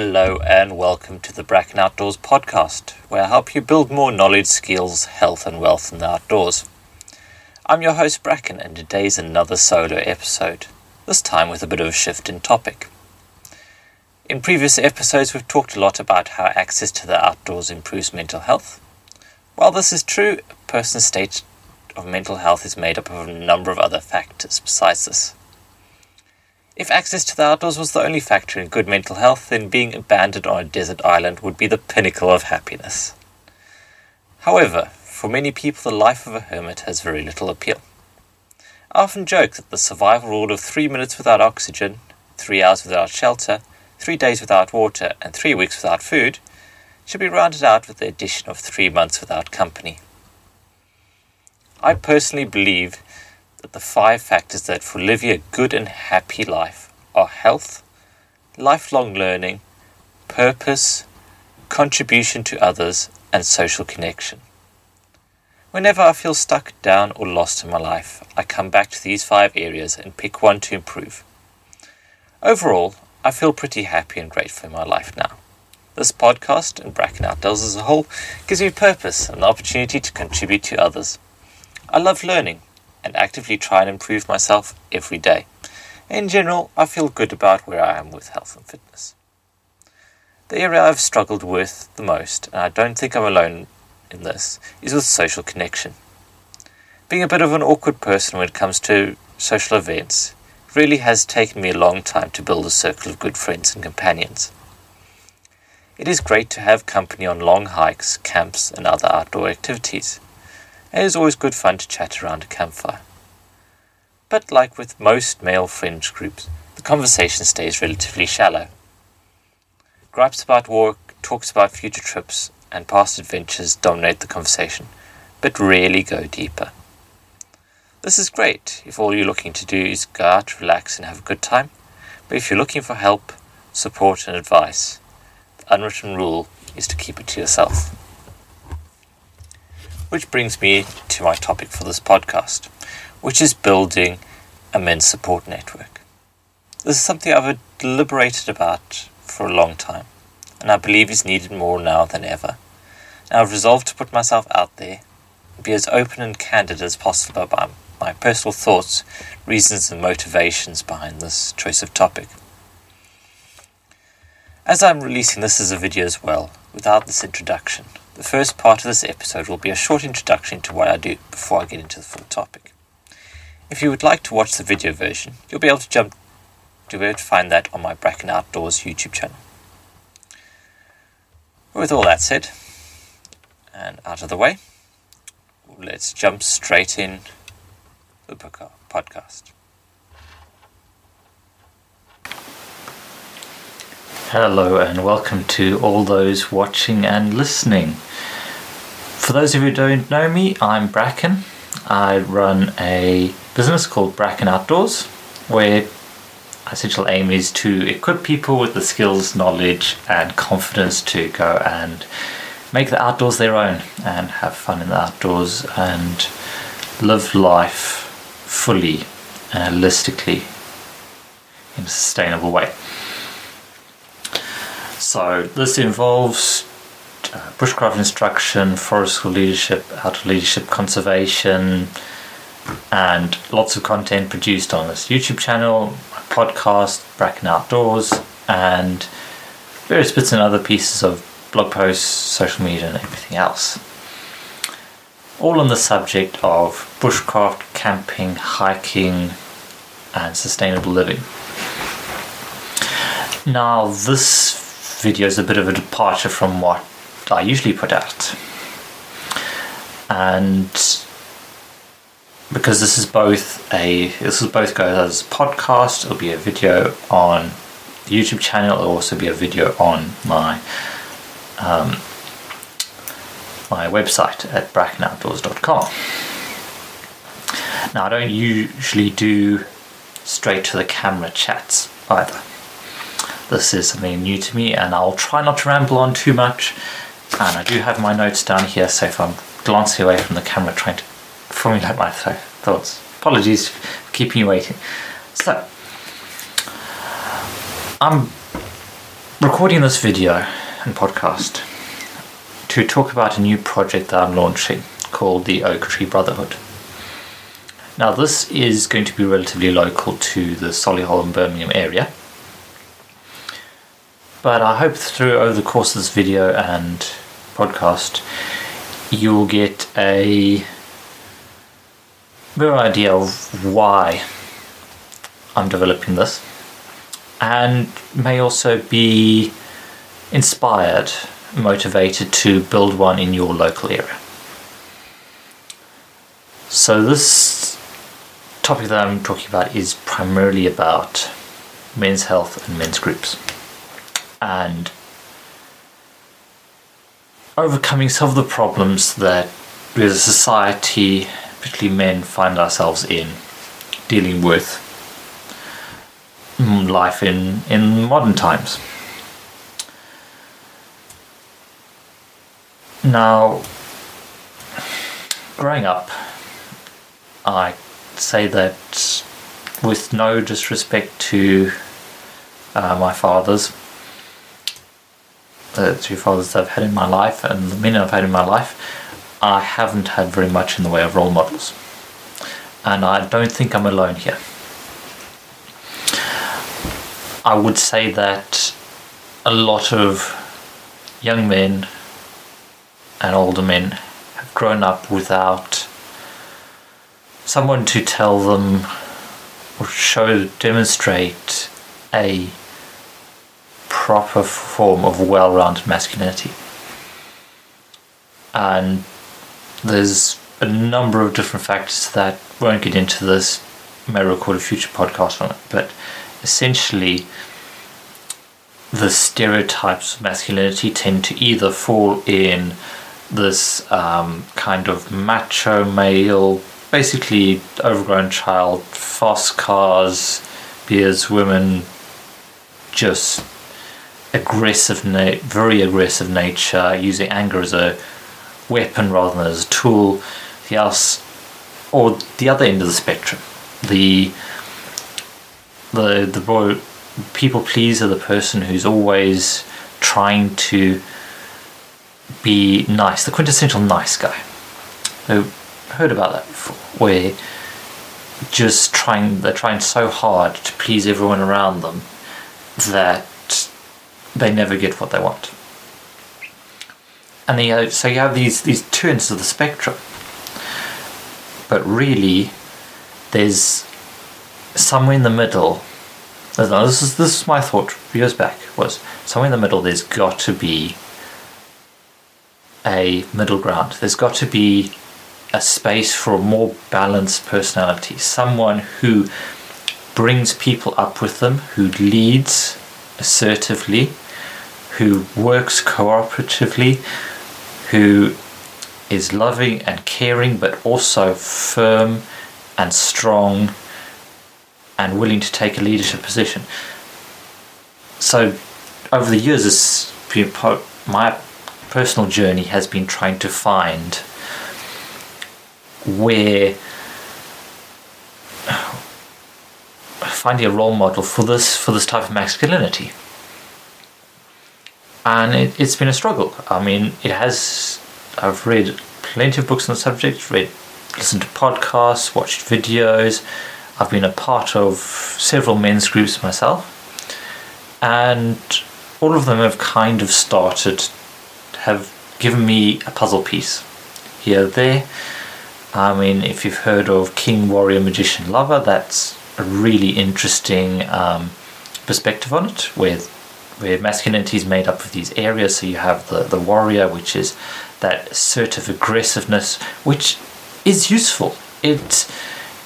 Hello and welcome to the Bracken Outdoors podcast, where I help you build more knowledge, skills, health, and wealth in the outdoors. I'm your host Bracken, and today's another solo episode, this time with a bit of a shift in topic. In previous episodes, we've talked a lot about how access to the outdoors improves mental health. While this is true, a person's state of mental health is made up of a number of other factors besides this. If access to the outdoors was the only factor in good mental health, then being abandoned on a desert island would be the pinnacle of happiness. However, for many people, the life of a hermit has very little appeal. I often joke that the survival rule of three minutes without oxygen, three hours without shelter, three days without water, and three weeks without food should be rounded out with the addition of three months without company. I personally believe that the five factors that for living a good and happy life are health, lifelong learning, purpose, contribution to others, and social connection. Whenever I feel stuck, down, or lost in my life, I come back to these five areas and pick one to improve. Overall, I feel pretty happy and grateful in my life now. This podcast and Bracken Outdoors as a whole gives me purpose and the opportunity to contribute to others. I love learning and actively try and improve myself every day. In general, I feel good about where I am with health and fitness. The area I've struggled with the most, and I don't think I'm alone in this, is with social connection. Being a bit of an awkward person when it comes to social events, really has taken me a long time to build a circle of good friends and companions. It is great to have company on long hikes, camps, and other outdoor activities. It is always good fun to chat around a campfire. But like with most male fringe groups, the conversation stays relatively shallow. Gripes about work, talks about future trips, and past adventures dominate the conversation, but rarely go deeper. This is great if all you're looking to do is go out, relax, and have a good time, but if you're looking for help, support, and advice, the unwritten rule is to keep it to yourself. Which brings me to my topic for this podcast, which is building a men's support network. This is something I've deliberated about for a long time, and I believe is needed more now than ever. Now I've resolved to put myself out there be as open and candid as possible about my personal thoughts, reasons, and motivations behind this choice of topic. As I'm releasing this as a video as well, without this introduction, the first part of this episode will be a short introduction to what I do before I get into the full topic. If you would like to watch the video version, you'll be able to jump to be able to find that on my Bracken Outdoors YouTube channel. With all that said, and out of the way, let's jump straight in the podcast. Hello, and welcome to all those watching and listening. For those of you who don't know me, I'm Bracken. I run a business called Bracken Outdoors, where our essential aim is to equip people with the skills, knowledge, and confidence to go and make the outdoors their own and have fun in the outdoors and live life fully and holistically in a sustainable way. So this involves uh, bushcraft instruction, forest leadership, outdoor leadership, conservation, and lots of content produced on this YouTube channel, podcast, Bracken Outdoors, and various bits and other pieces of blog posts, social media, and everything else. All on the subject of bushcraft, camping, hiking, and sustainable living. Now, this video is a bit of a departure from what I usually put out. And because this is both a this is both goes as a podcast, it'll be a video on the YouTube channel, it'll also be a video on my um, my website at brackenoutdoors.com. Now I don't usually do straight to the camera chats either. This is something new to me, and I'll try not to ramble on too much. And I do have my notes down here, so if I'm glancing away from the camera trying to formulate my th- thoughts, apologies for keeping you waiting. So, I'm recording this video and podcast to talk about a new project that I'm launching called the Oak Tree Brotherhood. Now, this is going to be relatively local to the Solihull and Birmingham area, but I hope through over the course of this video and podcast, you'll get a better idea of why I'm developing this and may also be inspired, motivated to build one in your local area. So, this topic that I'm talking about is primarily about men's health and men's groups and overcoming some of the problems that we as a society, particularly men, find ourselves in dealing with life in, in modern times. Now, growing up, I say that with no disrespect to uh, my fathers, the two fathers I've had in my life and the men I've had in my life, I haven't had very much in the way of role models. And I don't think I'm alone here. I would say that a lot of young men and older men have grown up without someone to tell them or show, demonstrate a proper form of well rounded masculinity. And there's a number of different factors that won't get into this. May record a future podcast on it, but essentially, the stereotypes of masculinity tend to either fall in this um, kind of macho male, basically overgrown child, fast cars, beers, women, just aggressive, na- very aggressive nature, using anger as a weapon rather than as a tool. The else, or the other end of the spectrum, the the the people pleaser, the person who's always trying to be nice, the quintessential nice guy. I've heard about that before, where just trying they're trying so hard to please everyone around them that they never get what they want. And the, uh, so you have these, these two ends of the spectrum. But really, there's somewhere in the middle. No, this is this is my thought years back. Was somewhere in the middle. There's got to be a middle ground. There's got to be a space for a more balanced personality. Someone who brings people up with them, who leads assertively, who works cooperatively, who is loving and caring, but also firm and strong and willing to take a leadership position. So, over the years, this, my personal journey has been trying to find where finding a role model for this for this type of masculinity and it, has been a struggle. I mean, it has. I've read plenty of books on the subject, read, listened to podcasts, watched videos. I've been a part of several men's groups myself, and all of them have kind of started, have given me a puzzle piece here, there. I mean, if you've heard of King, Warrior, Magician, Lover, that's a really interesting um, perspective on it, where where masculinity is made up of these areas. So you have the, the warrior, which is that assertive aggressiveness, which is useful. It,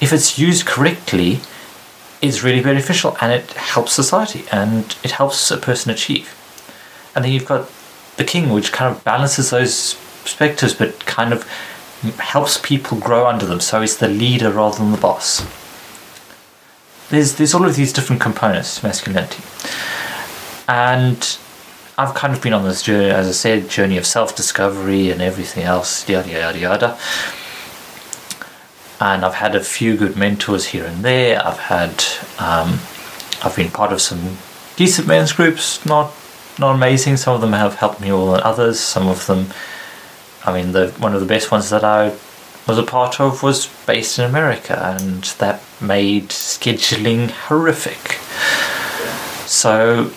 if it's used correctly, is really beneficial and it helps society and it helps a person achieve. And then you've got the king, which kind of balances those perspectives but kind of helps people grow under them. So it's the leader rather than the boss. There's, there's all of these different components to masculinity and I've kind of been on this journey, as I said, journey of self discovery and everything else, yada yada yada. And I've had a few good mentors here and there. I've had, um, I've been part of some decent men's groups, not not amazing. Some of them have helped me more than others. Some of them, I mean, the one of the best ones that I was a part of was based in America, and that made scheduling horrific. So,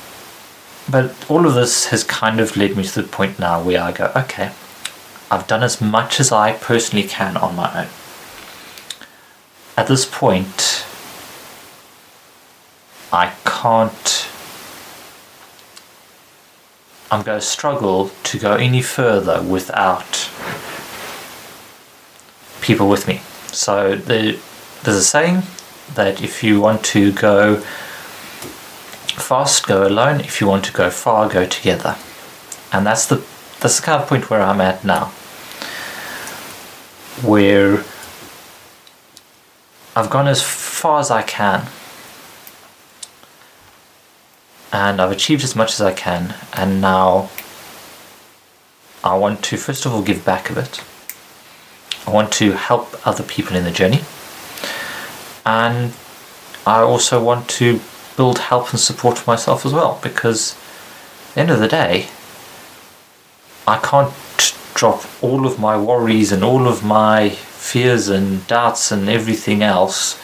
but all of this has kind of led me to the point now where I go, okay, I've done as much as I personally can on my own. At this point, I can't. I'm going to struggle to go any further without people with me. So the, there's a saying that if you want to go fast, go alone. If you want to go far, go together. And that's the that's the kind of point where I'm at now. Where I've gone as far as I can. And I've achieved as much as I can, and now I want to first of all give back a bit I want to help other people in the journey. And I also want to build help and support for myself as well because end of the day, I can't drop all of my worries and all of my fears and doubts and everything else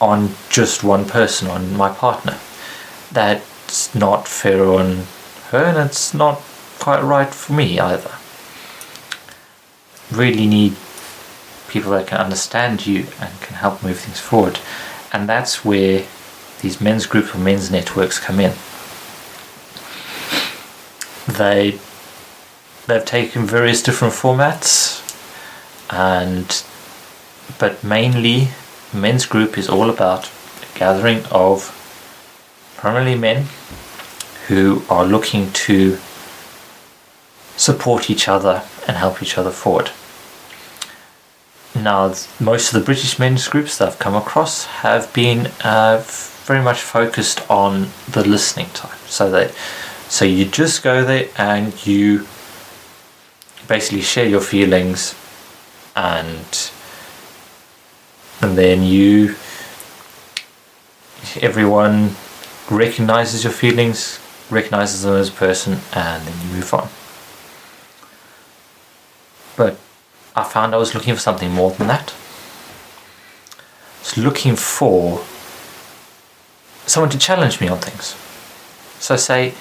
on just one person, on my partner. That's not fair on her and it's not quite right for me either really need people that can understand you and can help move things forward. And that's where these men's groups or men's networks come in. They they've taken various different formats and but mainly men's group is all about a gathering of primarily men who are looking to support each other and help each other forward. Now, most of the British groups that I've come across have been uh, very much focused on the listening time. So that, so you just go there and you basically share your feelings, and and then you everyone recognizes your feelings, recognizes them as a person, and then you move on. But I found I was looking for something more than that. I was looking for someone to challenge me on things. So I say,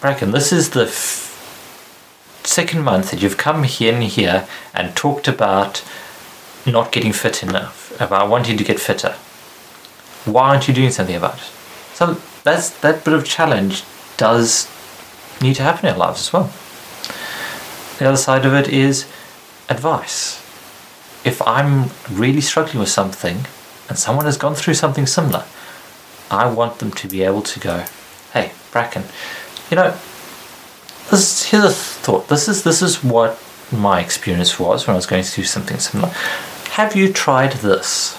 Bracken, this is the f- second month that you've come here and here and talked about not getting fit enough, about wanting to get fitter. Why aren't you doing something about it? So that's that bit of challenge does need to happen in our lives as well. The other side of it is advice. If I'm really struggling with something and someone has gone through something similar, I want them to be able to go, hey, Bracken, you know, this, here's a thought. This is this is what my experience was when I was going through something similar. Have you tried this?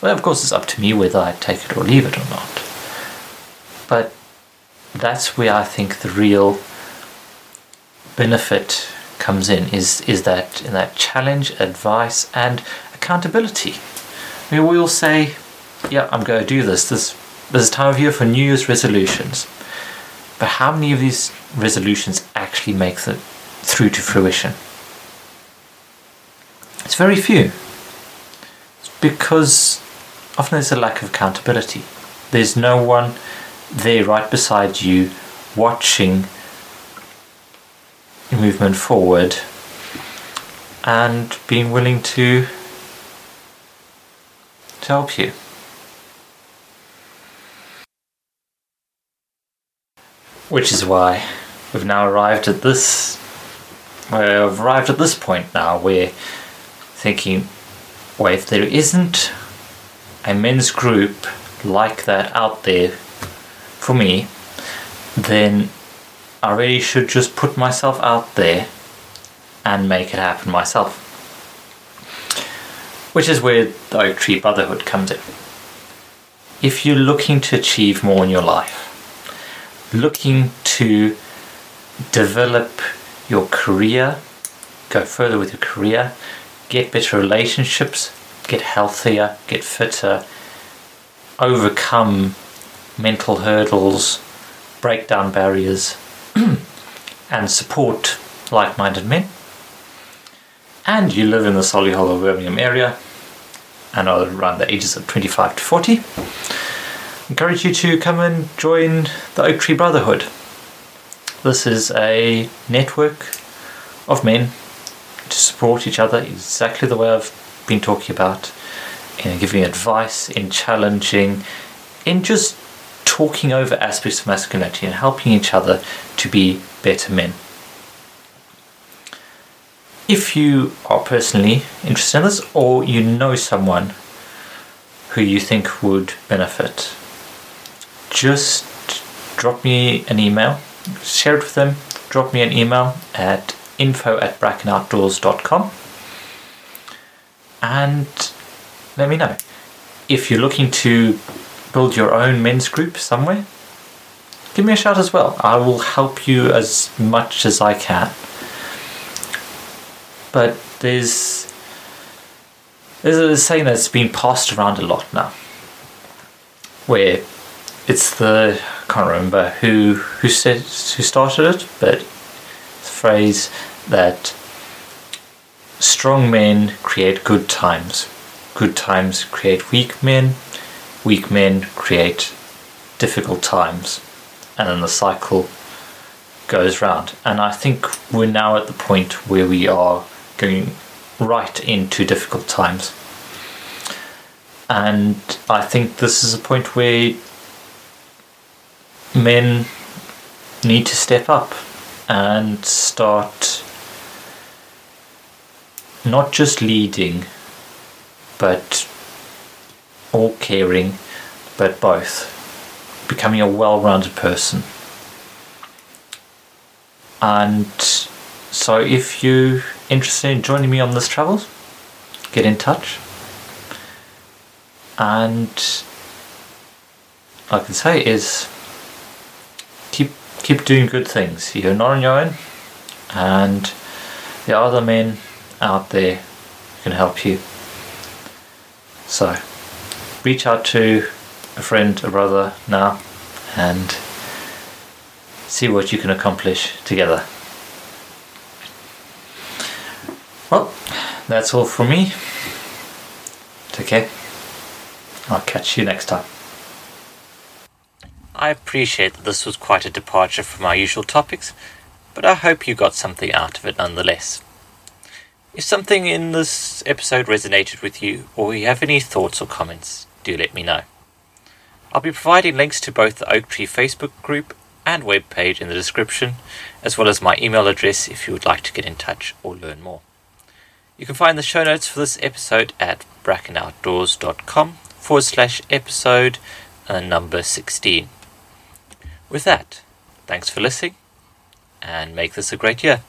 Well, of course, it's up to me whether I take it or leave it or not. But that's where I think the real benefit comes in is is that in that challenge, advice, and accountability. I mean, we all say, "Yeah, I'm going to do this." This this time of year for New Year's resolutions, but how many of these resolutions actually make it through to fruition? It's very few. It's because often there's a lack of accountability. There's no one there right beside you watching movement forward and being willing to, to help you. Which is why we've now arrived at this we've arrived at this point now where thinking well if there isn't a men's group like that out there for me then I really should just put myself out there and make it happen myself. Which is where the Oak Tree Brotherhood comes in. If you're looking to achieve more in your life, looking to develop your career, go further with your career, get better relationships, get healthier, get fitter, overcome mental hurdles, break down barriers and support like minded men, and you live in the Solihull or Birmingham area and are around the ages of 25 to 40, encourage you to come and join the Oak Tree Brotherhood. This is a network of men to support each other exactly the way I've been talking about in giving advice, in challenging, in just talking over aspects of masculinity and helping each other to be better men. If you are personally interested in this or you know someone who you think would benefit, just drop me an email, share it with them, drop me an email at info at brackenOutdoors.com and let me know. If you're looking to build your own men's group somewhere, give me a shout as well. I will help you as much as I can. But there's there's a saying that's been passed around a lot now, where it's the I can't remember who who said who started it, but the phrase that strong men create good times, good times create weak men, weak men create difficult times, and then the cycle goes round. And I think we're now at the point where we are going right into difficult times. And I think this is a point where men need to step up and start not just leading, but all caring, but both. Becoming a well rounded person. And so if you're interested in joining me on this travels, get in touch. And I can say is keep keep doing good things. You're not on your own and there are other men out there who can help you. So reach out to a friend, a brother now and see what you can accomplish together. Well, that's all from me. Take care. I'll catch you next time. I appreciate that this was quite a departure from our usual topics, but I hope you got something out of it nonetheless. If something in this episode resonated with you, or you have any thoughts or comments, do let me know. I'll be providing links to both the Oak Tree Facebook group and web page in the description, as well as my email address if you would like to get in touch or learn more. You can find the show notes for this episode at brackenoutdoors.com forward slash episode and number 16. With that, thanks for listening and make this a great year.